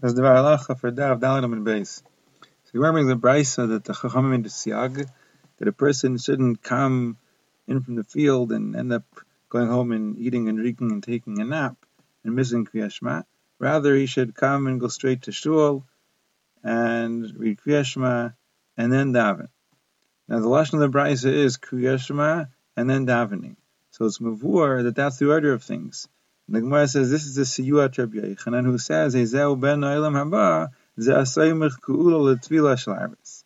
That's the halacha for Darav Dalinam and base. So Gemara brings a brisa that the Chachamim the Siag that a person shouldn't come in from the field and end up going home and eating and drinking and taking a nap and missing Kriyashma. Rather, he should come and go straight to shul and read Kriyashma and then daven. Now the lashon of the brisa is Kriyashma and then davening. So it's mavur that that's the order of things. And the Gemara says this is the siyuat Rabbi Yechanan who says Ezeu ben Olam Haba ze asaymich ku'ula letvila shlarvis.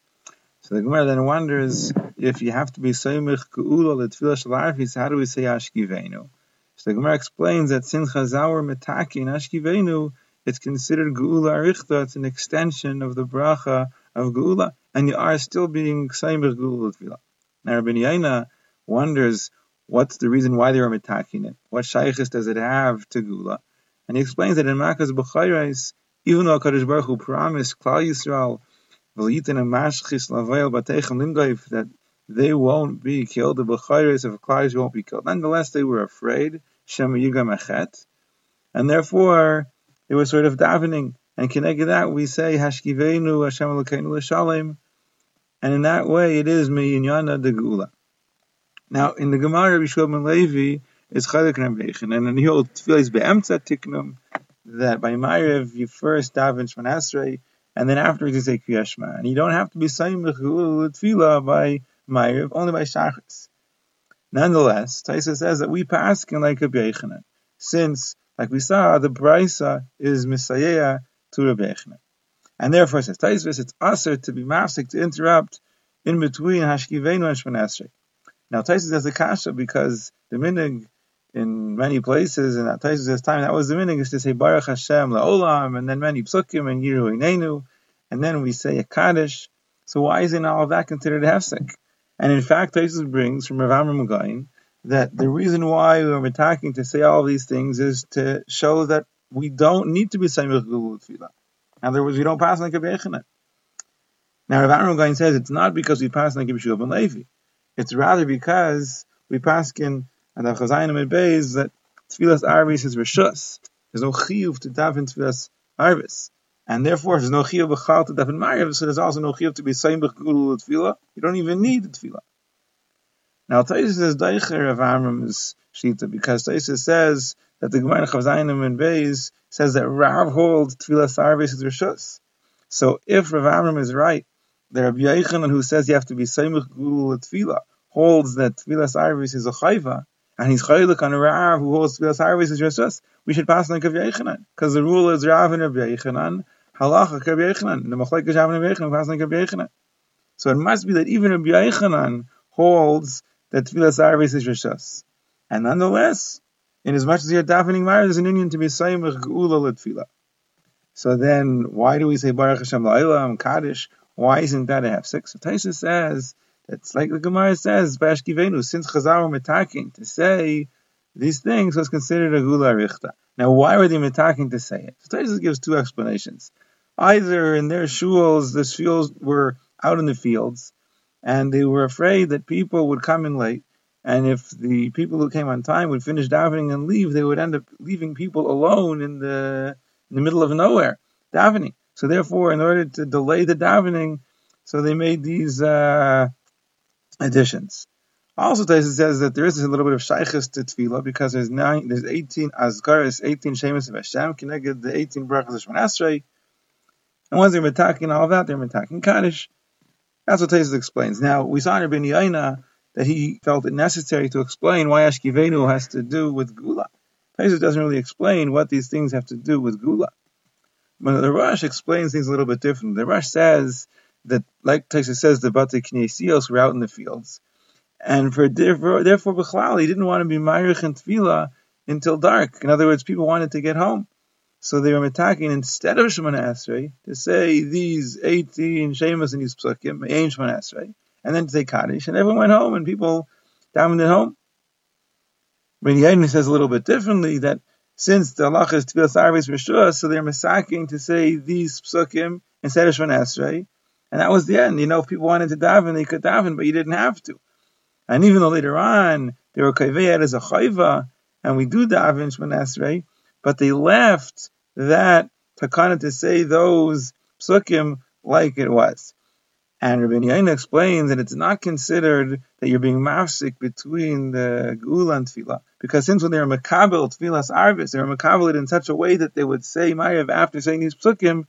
So the Gemara then wonders if you have to be saymich ku'ula letvila shlarvis, how do we say ashkivenu? So the Gemara explains that since Chazal were metaki in ashkivenu, it's considered geula arichta. It's an extension of the bracha of geula, and you are still being saymich geula letvila. Now Rabbi Yaina wonders what's the reason why they were mitaking it? What shaykhis does it have to Gula? And he explains that in Makkah's B'chayrais, even though HaKadosh Baruch Hu promised Klal Yisrael, that they won't be killed, the B'chayrais of Klal won't be killed. Nonetheless, they were afraid, and therefore, they were sort of davening. And connected that, we say, Hashkivenu Hashem Elokeinu L'Shalem, and in that way, it is Me'inyana de Gula. Now, in the Gemara, Rabbi Shlomo Levi is Chalik Rabbeichin, and he holds Tfilis Be'emtza Tiknum, that by Ma'ariv, you first daven Shman Esrei, and then afterwards you say Kriyashma. And you don't have to be saying Tfilah by Ma'ariv, only by Shachris. Nonetheless, Taisa says that we pass in like Rabbi Yechanan, since, like we saw, the Brisa is Messiah to Rabbi Yechanan. And therefore, says Taisa, it's usher to be mafsik, to interrupt in between Hashkivenu and Shman Esrei. Now Taisus has a kasha because the minig in many places and at Taisus' time that was the minig is to say Baruch Hashem laolam and then many psukim and Yiru Inenu and then we say a kaddish. So why isn't all of that considered hefsek? And in fact, Taisus brings from Rav Amram that the reason why we're attacking to say all these things is to show that we don't need to be saying Tefillah. In other words, we don't pass like a Bechanan. Now Rav Amram says it's not because we pass like a Bishua ben Levi. It's rather because we paskin and the Chazayim and Beis that Tfilas Arvis is Rishus. There's no chiyuv to daven Tfilas Arvis. And therefore, there's no chiyuv b'chal to daven Mariv, so there's also no chiyuv to be saying b'chgulu tefillah. You don't even need the tefillah. Now, Taisa says Daicher of Amram's Shita, because Taisa says that the Gemara Chazayim and Beis says that Rav holds Tfilas Arvis is Rishus. So if Rav Amram is right, the Rabbi Yechanan who says you have to be Seimich Gulu Tefillah holds that Tfilas Arvis is a chayva, and he's chaylik on a Rav who holds Tfilas Arvis is Rishus, we should pass like Rabbi Yechanan, because the rule is Rav and Rabbi Yechanan, halacha Rabbi Yechanan, the Machlek is Rav and Rabbi Yechanan, pass like Rabbi Yechanan. So it must be that even Rabbi Yechanan holds that Tfilas Arvis is Rishus. And nonetheless, in as much as you're davening Mara, there's an Indian to be Seimich Geula Tfilah. So then, why do we say Baruch Hashem La'ilam Kaddish? Why isn't that a hefsek? So Taisha says it's like the Gemara says, Bashkivenu, since Chazar were attacking to say these things was considered a gula richta. Now, why were they attacking to say it? So Taisha gives two explanations. Either in their shuls, the shuls were out in the fields, and they were afraid that people would come in late, and if the people who came on time would finish davening and leave, they would end up leaving people alone in the in the middle of nowhere davening. So therefore, in order to delay the davening, so they made these uh, additions. Also, Taisa says that there is a little bit of shaykhis to tefillah because there's nine, there's 18 azkaris, 18 shemus of Hashem, connected the 18 brachas of Shemon. And once they're attacking all that, they're attacking Kaddish. That's what Taisa explains. Now, we saw in Rabbi Yaina that he felt it necessary to explain why Ashkivenu has to do with Gula. Taisa doesn't really explain what these things have to do with Gula. But the Rush explains things a little bit different. The Rush says that, like Taisa says, the Bate Knesios were out in the fields. And for therefore, therefore Bechlal, he didn't want to be Myrich and Tefillah until dark. In other words, people wanted to get home. So they were attacking instead of Shemana Esrei to say these 18 Shemus and these Psukim, Shemana Esrei, and then to say Kaddish, and everyone went home and people at home. But Yain says a little bit differently that since the Allah is Tfilas Arvis Rishua, so they're masaking to say these psukim instead of Shemon Esrei. And that was the end. You know, if people wanted to daven, they could daven, but you didn't have to. And even though later on, they were kaveyat as a chayva, and we do daven Shemon Esrei, but they left that takana to say those psukim like it was. And Rabbi Yaina explains that it's not considered that you're being mafsik between the Geula and Tefillah, because since when they were makabel Tefillah's Arvis, they were makabel it in such a way that they would say Mayav after saying these psukim,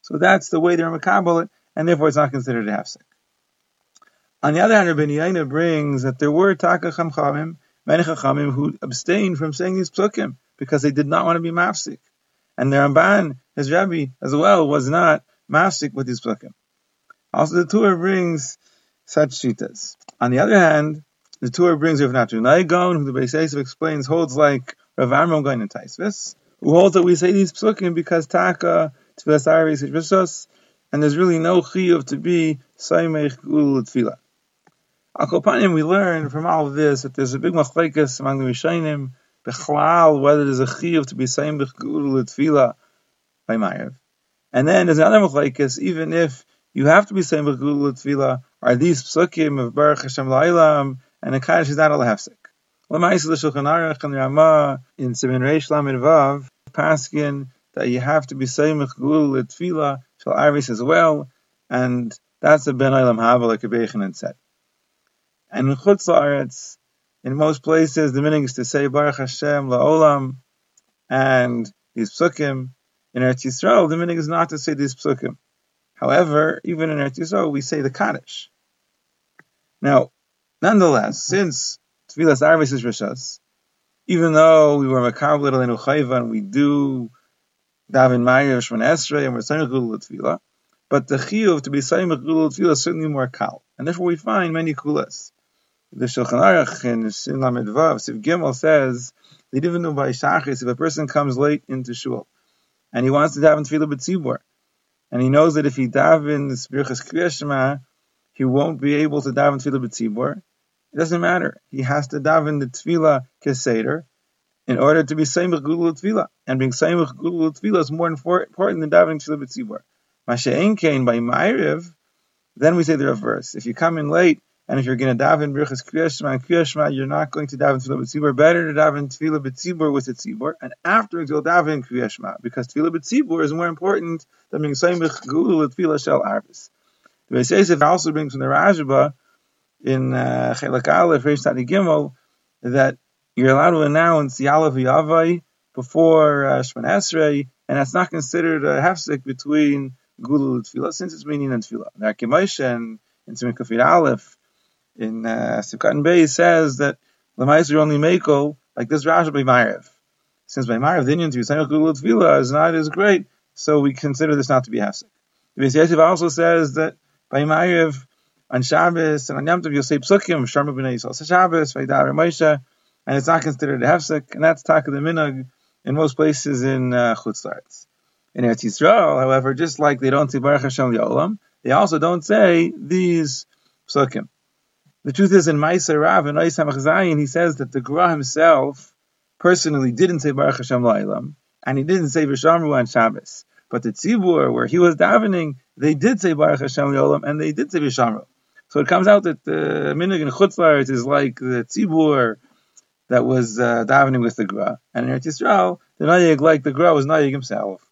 so that's the way they were makabel it, and therefore it's not considered a hafsik. On the other hand, Rabbi Yaina brings that there were taka chamchamim, many chachamim who abstained from saying these psukim because they did not want to be mafsik, and the Ramban, his rabbi as well, was not mafsik with these psukim. Also, the Torah brings such shitas. On the other hand, the Torah brings Rav Natronai Gaon, who the Beis Yosef explains holds like Rav Amram Gaon in Taisvis, who holds that we say these psukim because taka tefillas aris and there's really no chiyuv to be saimech gul. Akopanim, we learn from all of this that there's a big machlekes among the Rishonim, bechlal, whether there's a chiyuv to be saimech gul by Mayev. And then there's another machlekes, even if you have to be Begula Tefillah, are these psukim of Baruch Hashem La'ilam, and the Kaddish is not a lehafsik. In Simin Reish Lamed Vav, Paskin, that you have to be saying Begula Tefillah, Shal Arvis as well, and that's the Ben Olam Hava, like Bechanan said. And in Chutz La'aretz, in most places, the meaning is to say Baruch Hashem La'olam, and these psukim. In Eretz Yisrael, the meaning is not to say these psukim. However, even in Eretz Yisrael, we say the Kaddish. Now, nonetheless, since Tfilas Arvis is Rishas, even though we were Makabel Elenu Chayva and we do Davin Ma'ir Shman Esrei and we're saying Gulul Tfilah, but the Chiyuv to be saying Gulul Tfilah is certainly more kal. And therefore we find many kulas. The Shulchan Aruch in Shin Lamed Vav, Siv Gimel says, they didn't know by Shachris, if a person comes late into Shul, and he wants to daven Tfilah B'tzibur, and he knows that if he daven davens Birchas Kriyashma, he won't be able to daven Tefillah B'tzibur. It doesn't matter. He has to daven the Tefillah Keseder in order to be Seimach Gulul Tefillah. And being Seimach Gulul Tefillah is more important than davening Tefillah B'tzibur. Masha'en by Ma'ariv, then we say the reverse. If you come in late, and if you're going to daven Birchas Kriyashma and Kriyashma, you're not going to daven Tefillah B'tzibur. Better to daven Tefillah B'tzibur with the Tzibur, and afterwards you'll daven Kriyashma, because Tefillah B'tzibur is more important than being Seimich Gulul Tefillah Shel Arvis. The Beis also brings from the Rashba in uh, Chelak Aleph, Reish Tadi Gimel, that you're allowed to announce Yalav Yavai before uh, Shemon Esrei, and that's not considered a hefsek between Gulul and Tefillah, since it's meaning and Tefillah. The Akimash and in Simon Aleph, in uh, Sivkat Bay says that Lamais are only Mako, like this Rashi by Ma'ariv. Since by Ma'ariv, the Indian to saying Gulul Tefillah is not as great, so we consider this not to be Hafsik. The Beis also says that by Ma'ariv, on Shabbos and on Yom Tov, you'll say Psukim, Sharma B'nai Yisrael Shabbos, Vaidar Moshe, and it's not considered a Hafsik, and that's Taka the Minag in most places in uh, Chutz In Eretz Yisrael, however, just like they don't say Baruch Hashem Yolam, they also don't say these Psukim. The truth is, in Maaseh Rav and Ois Zayin, he says that the Gra himself personally didn't say Baruch Hashem La'ilam, and he didn't say Vishamru on Shabbos. But the Tzibur, where he was davening, they did say Baruch Hashem La'ilam, and they did say Vishamru. So it comes out that the Minig in Chutzlaret is like the Tzibur that was uh, davening with the Gra. And in Eretz Yisrael, the Nayig, like the Gra, was Nayig himself.